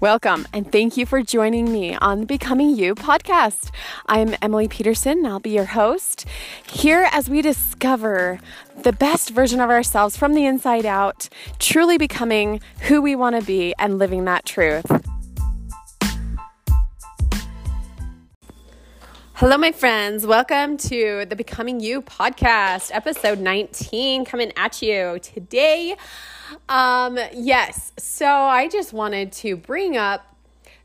Welcome, and thank you for joining me on the Becoming You podcast. I'm Emily Peterson, and I'll be your host here as we discover the best version of ourselves from the inside out, truly becoming who we want to be and living that truth. Hello, my friends. Welcome to the Becoming You podcast, episode 19, coming at you today. Um, yes, so I just wanted to bring up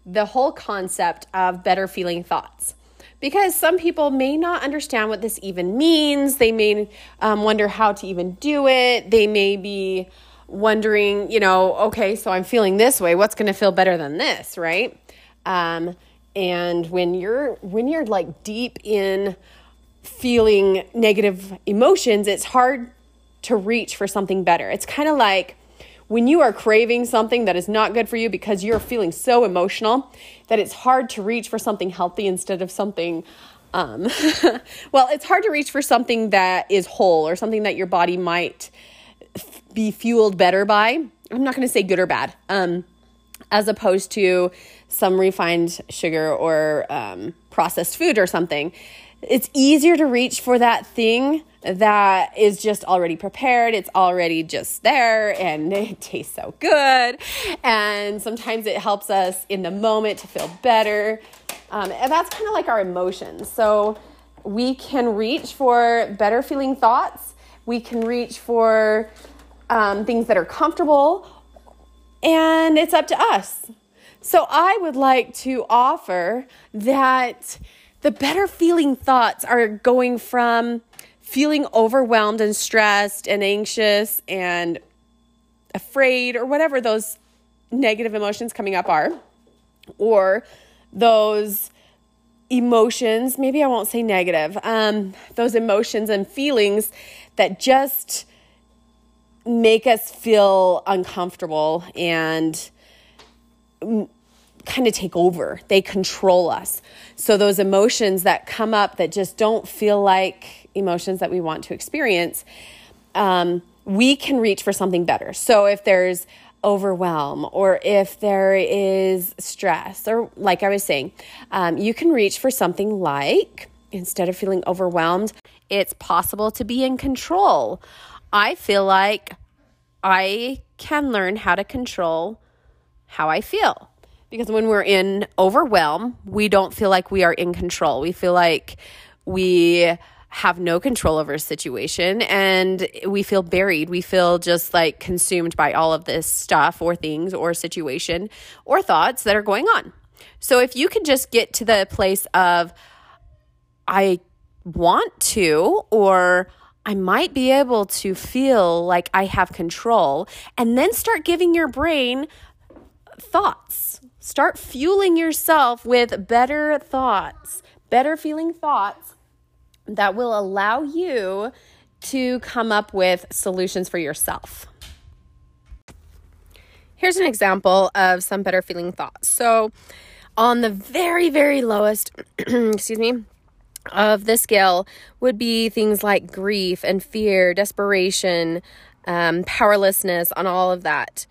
the whole concept of better feeling thoughts because some people may not understand what this even means. They may um, wonder how to even do it. They may be wondering, you know, okay, so I'm feeling this way. What's going to feel better than this, right? Um, and when you're when you're like deep in feeling negative emotions, it's hard to reach for something better. It's kind of like when you are craving something that is not good for you because you're feeling so emotional that it's hard to reach for something healthy instead of something um, well, it's hard to reach for something that is whole or something that your body might f- be fueled better by. I'm not going to say good or bad, um, as opposed to some refined sugar or um, processed food or something. It's easier to reach for that thing that is just already prepared. It's already just there and it tastes so good. And sometimes it helps us in the moment to feel better. Um, and that's kind of like our emotions. So we can reach for better feeling thoughts. We can reach for um, things that are comfortable. And it's up to us. So I would like to offer that the better feeling thoughts are going from feeling overwhelmed and stressed and anxious and afraid or whatever those negative emotions coming up are, or those emotions, maybe I won't say negative, um, those emotions and feelings that just make us feel uncomfortable and kind of take over. They control us. So, those emotions that come up that just don't feel like emotions that we want to experience, um, we can reach for something better. So, if there's overwhelm or if there is stress, or like I was saying, um, you can reach for something like instead of feeling overwhelmed, it's possible to be in control. I feel like I can learn how to control how I feel. Because when we're in overwhelm, we don't feel like we are in control. We feel like we have no control over a situation and we feel buried. We feel just like consumed by all of this stuff or things or situation or thoughts that are going on. So if you can just get to the place of, I want to, or I might be able to feel like I have control, and then start giving your brain thoughts. Start fueling yourself with better thoughts, better feeling thoughts that will allow you to come up with solutions for yourself. Here's an example of some better feeling thoughts. So, on the very, very lowest, excuse me, of the scale would be things like grief and fear, desperation, um, powerlessness, on all of that.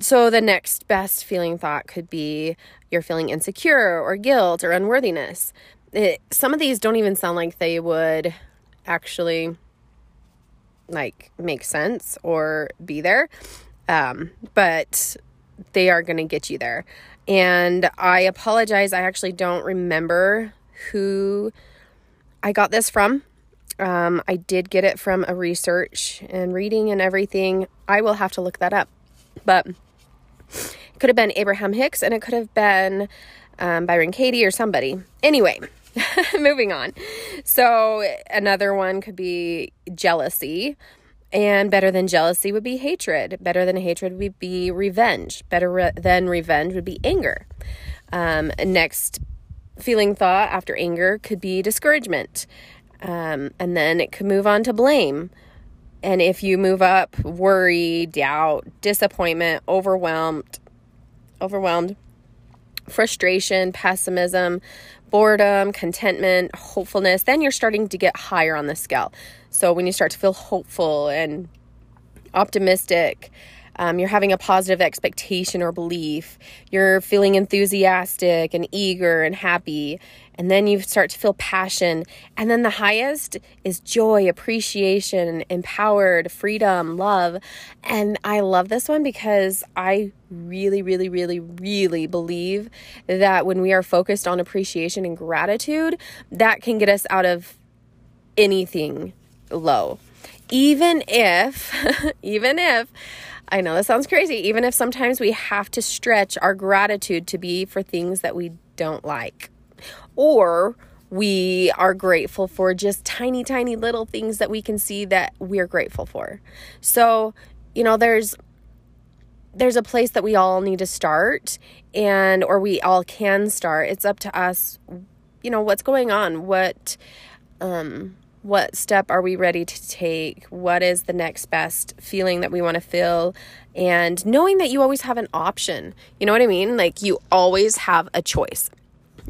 So, the next best feeling thought could be you're feeling insecure or guilt or unworthiness. It, some of these don't even sound like they would actually like make sense or be there. Um, but they are going to get you there. And i apologize i actually don't remember who i got this from. Um, i did get it from a research and reading and everything. I will have to look that up but it could have been Abraham Hicks and it could have been um, Byron Katie or somebody. Anyway, moving on. So, another one could be jealousy. And better than jealousy would be hatred. Better than hatred would be revenge. Better re- than revenge would be anger. Um, next feeling thought after anger could be discouragement. Um, and then it could move on to blame. And if you move up, worry, doubt, disappointment, overwhelmed, overwhelmed, frustration, pessimism, boredom, contentment, hopefulness, then you're starting to get higher on the scale. So when you start to feel hopeful and optimistic, um, you're having a positive expectation or belief, you're feeling enthusiastic and eager and happy, and then you start to feel passion. And then the highest is joy, appreciation, empowered, freedom, love. And I love this one because I really, really, really, really believe that when we are focused on appreciation and gratitude, that can get us out of anything low. Even if, even if, I know this sounds crazy, even if sometimes we have to stretch our gratitude to be for things that we don't like or we are grateful for just tiny, tiny little things that we can see that we're grateful for. So, you know, there's there's a place that we all need to start and or we all can start. It's up to us, you know, what's going on, what um what step are we ready to take? What is the next best feeling that we want to feel? And knowing that you always have an option. You know what I mean? Like you always have a choice.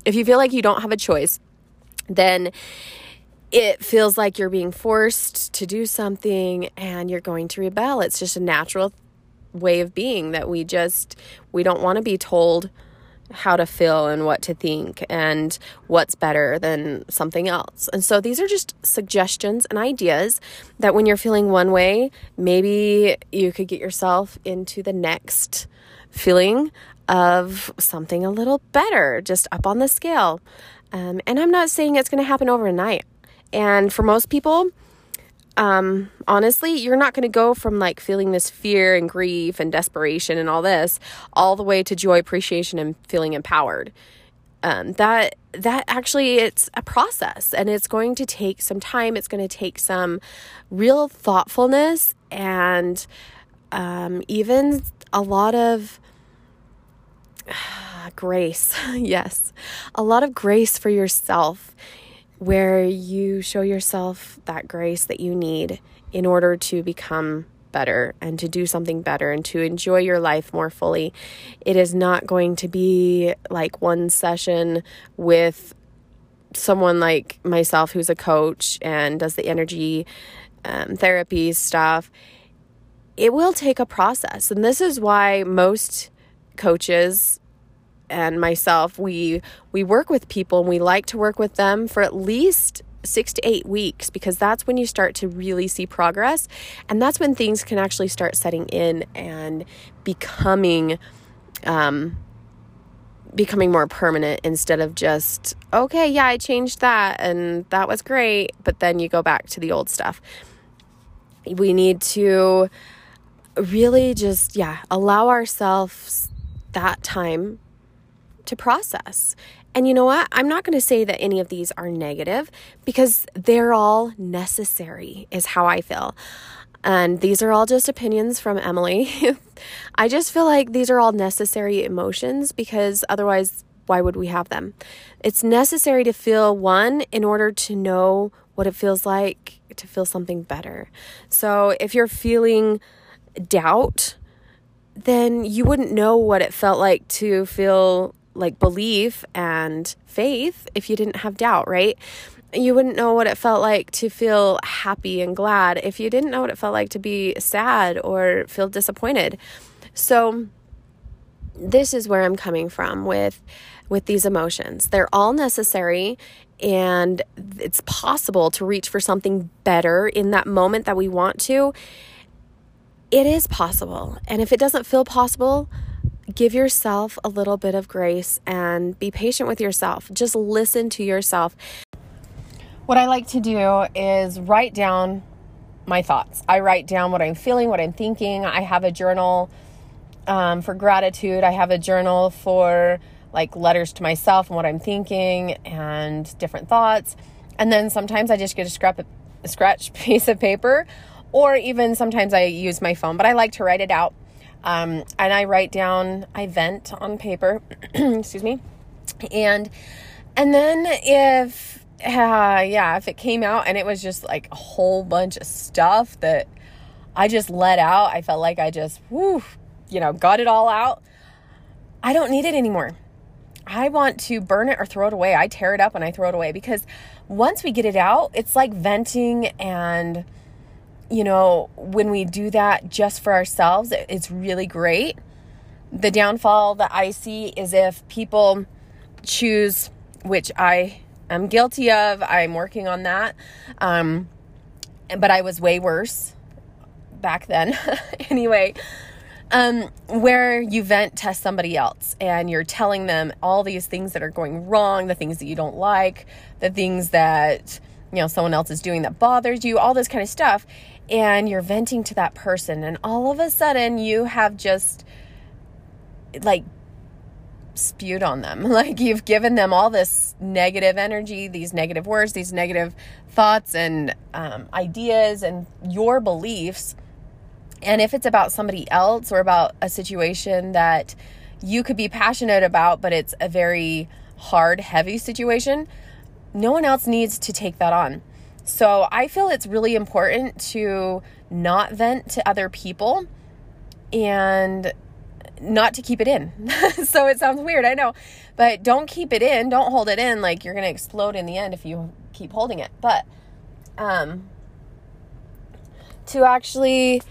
If you feel like you don't have a choice, then it feels like you're being forced to do something and you're going to rebel. It's just a natural way of being that we just we don't want to be told how to feel and what to think and what's better than something else. And so these are just suggestions and ideas that when you're feeling one way, maybe you could get yourself into the next feeling of something a little better, just up on the scale. Um, and I'm not saying it's going to happen overnight. And for most people, um, honestly, you're not going to go from like feeling this fear and grief and desperation and all this all the way to joy, appreciation, and feeling empowered. Um, that that actually it's a process and it's going to take some time. It's going to take some real thoughtfulness and um, even a lot of grace. yes, a lot of grace for yourself where you show yourself that grace that you need in order to become better and to do something better and to enjoy your life more fully. It is not going to be like one session with someone like myself who's a coach and does the energy um, therapy stuff. It will take a process. And this is why most coaches and myself we we work with people and we like to work with them for at least 6 to 8 weeks because that's when you start to really see progress. And that's when things can actually start setting in and becoming um becoming more permanent instead of just okay yeah I changed that and that was great but then you go back to the old stuff. We need to really just yeah allow ourselves that time to process. And you know what? I'm not going to say that any of these are negative because they're all necessary, is how I feel. And these are all just opinions from Emily. I just feel like these are all necessary emotions because otherwise, why would we have them? It's necessary to feel one in order to know what it feels like to feel something better. So if you're feeling doubt, then you wouldn't know what it felt like to feel like belief and faith if you didn't have doubt, right? You wouldn't know what it felt like to feel happy and glad if you didn't know what it felt like to be sad or feel disappointed. So this is where I'm coming from with with these emotions. They're all necessary and it's possible to reach for something better in that moment that we want to. It is possible. And if it doesn't feel possible, give yourself a little bit of grace and be patient with yourself. Just listen to yourself. What I like to do is write down my thoughts. I write down what I'm feeling, what I'm thinking. I have a journal um, for gratitude, I have a journal for like letters to myself and what I'm thinking and different thoughts. And then sometimes I just get a scrap a scratch piece of paper or even sometimes I use my phone, but I like to write it out um, and I write down, I vent on paper, excuse me. And, and then if, uh, yeah, if it came out and it was just like a whole bunch of stuff that I just let out, I felt like I just, whoo, you know, got it all out. I don't need it anymore. I want to burn it or throw it away. I tear it up and I throw it away because once we get it out, it's like venting and you know, when we do that just for ourselves, it's really great. The downfall that I see is if people choose, which I am guilty of, I'm working on that. Um, but I was way worse back then. anyway, um, where you vent to somebody else and you're telling them all these things that are going wrong, the things that you don't like, the things that you know someone else is doing that bothers you, all this kind of stuff and you're venting to that person and all of a sudden you have just like spewed on them. Like you've given them all this negative energy these negative words these negative thoughts and um, ideas and your beliefs. And if it's about somebody else or about a situation that you could be passionate about but it's a very hard heavy situation no one else needs to take that on so I feel it's really important to not vent to other people and not to keep it in. so it sounds weird, I know. But don't keep it in. Don't hold it in like you're going to explode in the end if you keep holding it. But um to actually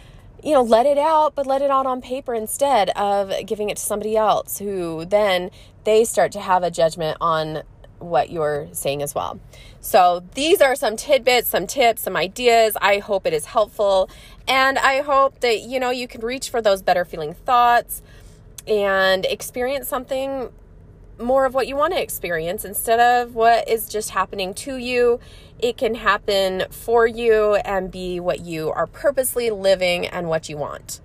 you know, let it out, but let it out on paper instead of giving it to somebody else who then they start to have a judgment on what you're saying as well. So, these are some tidbits, some tips, some ideas. I hope it is helpful. And I hope that, you know, you can reach for those better feeling thoughts and experience something more of what you want to experience instead of what is just happening to you. It can happen for you and be what you are purposely living and what you want.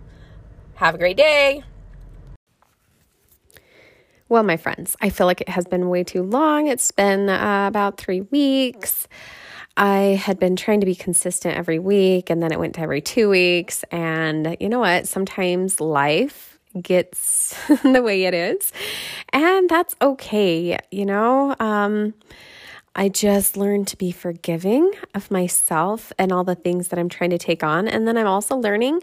Have a great day. Well, my friends, I feel like it has been way too long. It's been uh, about three weeks. I had been trying to be consistent every week, and then it went to every two weeks. And you know what? Sometimes life gets the way it is, and that's okay. You know, um, I just learned to be forgiving of myself and all the things that I'm trying to take on. And then I'm also learning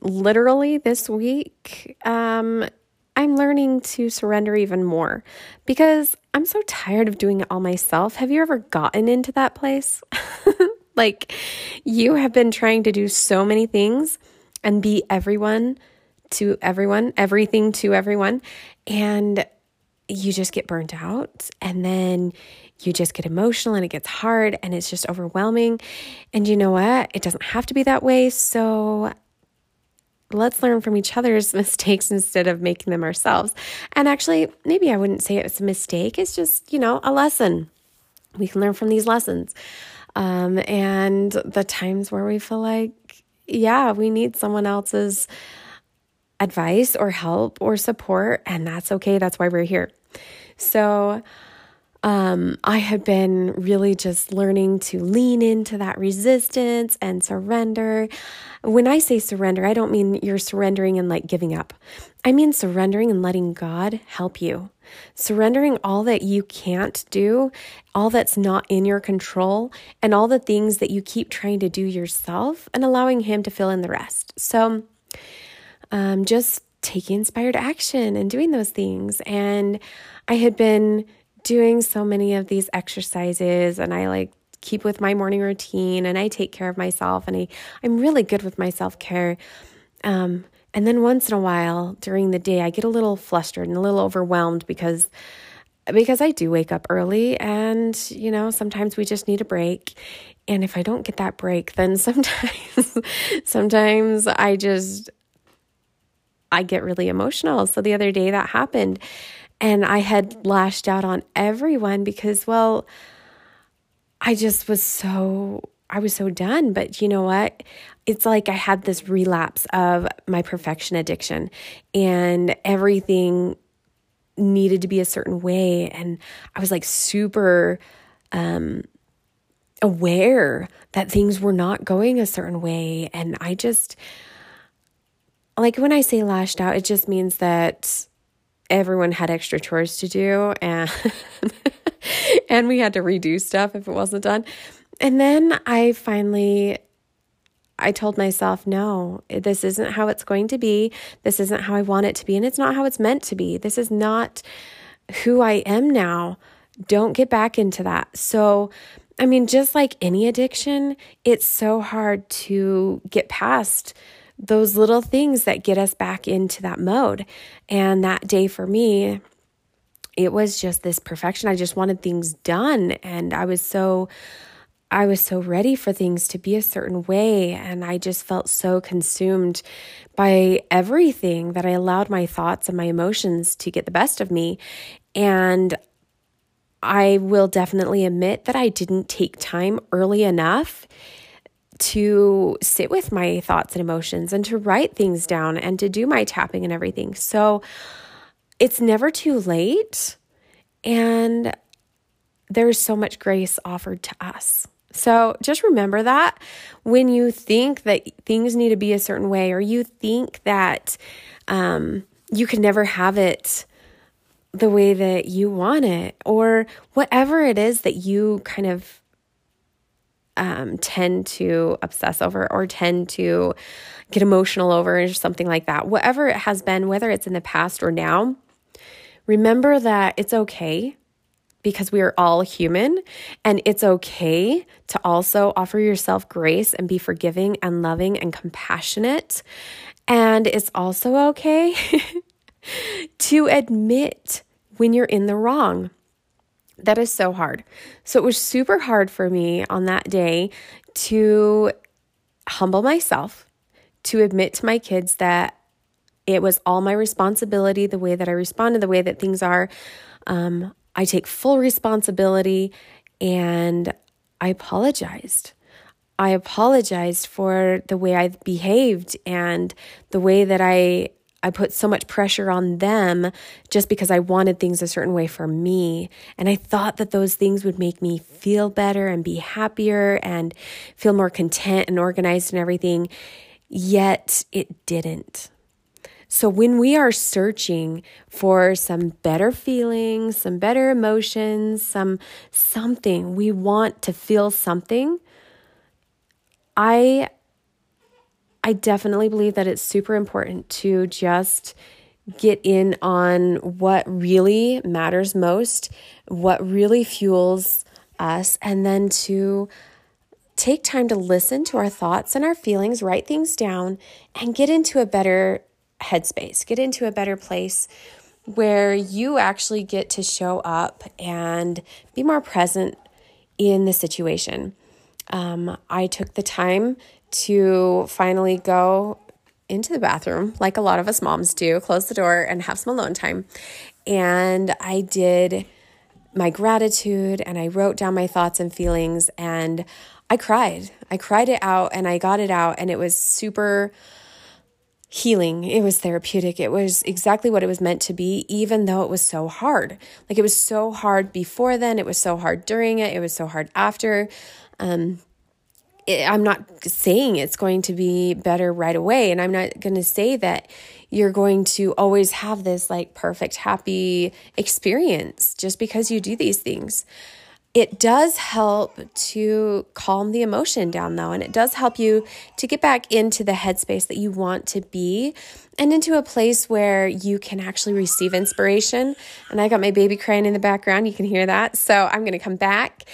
literally this week um, I'm learning to surrender even more because I'm so tired of doing it all myself. Have you ever gotten into that place? like you have been trying to do so many things and be everyone to everyone, everything to everyone, and you just get burnt out and then you just get emotional and it gets hard and it's just overwhelming. And you know what? It doesn't have to be that way. So let's learn from each other's mistakes instead of making them ourselves. And actually, maybe I wouldn't say it's a mistake, it's just, you know, a lesson. We can learn from these lessons. Um, and the times where we feel like, yeah, we need someone else's advice or help or support, and that's okay. That's why we're here. So, um, I had been really just learning to lean into that resistance and surrender. When I say surrender, I don't mean you're surrendering and like giving up. I mean surrendering and letting God help you. Surrendering all that you can't do, all that's not in your control, and all the things that you keep trying to do yourself, and allowing Him to fill in the rest. So, um, just taking inspired action and doing those things. And I had been doing so many of these exercises and I like keep with my morning routine and I take care of myself and I, I'm really good with my self care. Um, and then once in a while during the day, I get a little flustered and a little overwhelmed because because I do wake up early and you know sometimes we just need a break and if I don't get that break then sometimes sometimes I just I get really emotional. So the other day that happened and I had lashed out on everyone because, well, I just was so, I was so done. But you know what? It's like I had this relapse of my perfection addiction and everything needed to be a certain way. And I was like super, um, aware that things were not going a certain way. And I just, like when I say lashed out, it just means that everyone had extra chores to do and and we had to redo stuff if it wasn't done. And then I finally I told myself, no, this isn't how it's going to be. This isn't how I want it to be and it's not how it's meant to be. This is not who I am now. don't get back into that. So, I mean, just like any addiction, it's so hard to get past those little things that get us back into that mode. And that day for me, it was just this perfection. I just wanted things done. And I was so, I was so ready for things to be a certain way. And I just felt so consumed by everything that I allowed my thoughts and my emotions to get the best of me. And I will definitely admit that I didn't take time early enough to sit with my thoughts and emotions and to write things down and to do my tapping and everything. So it's never too late. And there's so much grace offered to us. So just remember that when you think that things need to be a certain way, or you think that um, you can never have it the way that you want it, or whatever it is that you kind of um, tend to obsess over or tend to get emotional over or something like that. Whatever it has been, whether it's in the past or now, remember that it's okay because we are all human and it's okay to also offer yourself grace and be forgiving and loving and compassionate. And it's also okay to admit when you're in the wrong. That is so hard. So it was super hard for me on that day to humble myself, to admit to my kids that it was all my responsibility, the way that I responded, the way that things are. Um, I take full responsibility and I apologized. I apologized for the way I behaved and the way that I I put so much pressure on them just because I wanted things a certain way for me. And I thought that those things would make me feel better and be happier and feel more content and organized and everything. Yet it didn't. So when we are searching for some better feelings, some better emotions, some something, we want to feel something. I I definitely believe that it's super important to just get in on what really matters most, what really fuels us, and then to take time to listen to our thoughts and our feelings, write things down, and get into a better headspace, get into a better place where you actually get to show up and be more present in the situation. Um, I took the time to finally go into the bathroom, like a lot of us moms do, close the door and have some alone time. And I did my gratitude and I wrote down my thoughts and feelings and I cried. I cried it out and I got it out and it was super healing. It was therapeutic. It was exactly what it was meant to be, even though it was so hard. Like it was so hard before then, it was so hard during it, it was so hard after. Um, I'm not saying it's going to be better right away. And I'm not going to say that you're going to always have this like perfect, happy experience just because you do these things. It does help to calm the emotion down, though, and it does help you to get back into the headspace that you want to be and into a place where you can actually receive inspiration. And I got my baby crying in the background. You can hear that. So I'm going to come back.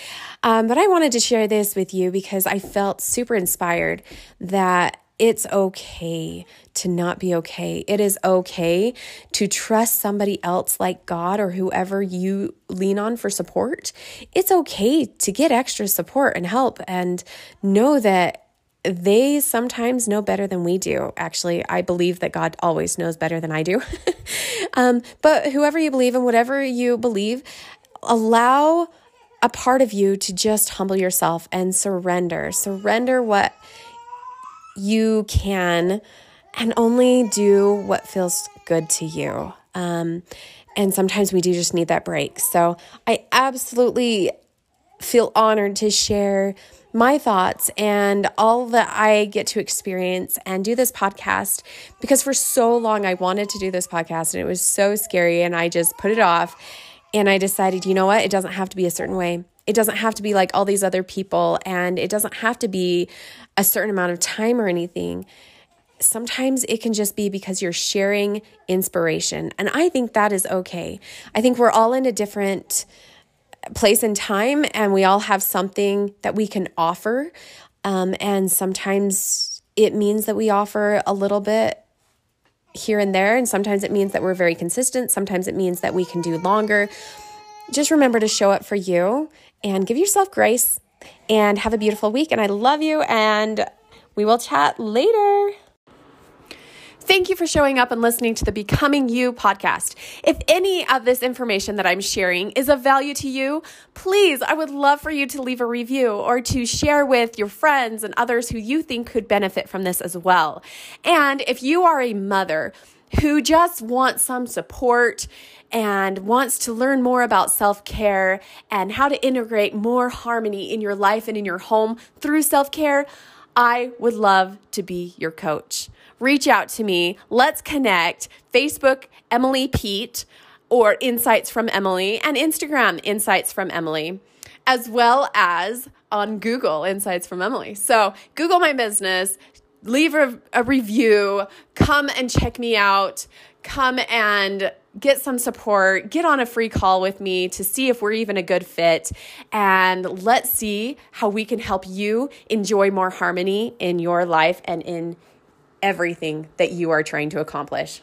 Um, but I wanted to share this with you because I felt super inspired that it's okay to not be okay. It is okay to trust somebody else like God or whoever you lean on for support. It's okay to get extra support and help and know that they sometimes know better than we do. Actually, I believe that God always knows better than I do. um, but whoever you believe in, whatever you believe, allow a part of you to just humble yourself and surrender. Surrender what you can and only do what feels good to you. Um, and sometimes we do just need that break. So I absolutely feel honored to share my thoughts and all that I get to experience and do this podcast because for so long I wanted to do this podcast and it was so scary and I just put it off. And I decided, you know what? It doesn't have to be a certain way. It doesn't have to be like all these other people, and it doesn't have to be a certain amount of time or anything. Sometimes it can just be because you're sharing inspiration. And I think that is okay. I think we're all in a different place and time, and we all have something that we can offer. Um, and sometimes it means that we offer a little bit here and there, and sometimes it means that we're very consistent. Sometimes it means that we can do longer. Just remember to show up for you and give yourself grace and have a beautiful week. And I love you, and we will chat later. Thank you for showing up and listening to the Becoming You podcast. If any of this information that I'm sharing is of value to you, please, I would love for you to leave a review or to share with your friends and others who you think could benefit from this as well. And if you are a mother who just wants some support and wants to learn more about self care and how to integrate more harmony in your life and in your home through self care, I would love to be your coach reach out to me. Let's connect. Facebook, Emily Pete, or Insights from Emily, and Instagram, Insights from Emily, as well as on Google, Insights from Emily. So, Google my business, leave a, a review, come and check me out, come and get some support, get on a free call with me to see if we're even a good fit, and let's see how we can help you enjoy more harmony in your life and in everything that you are trying to accomplish.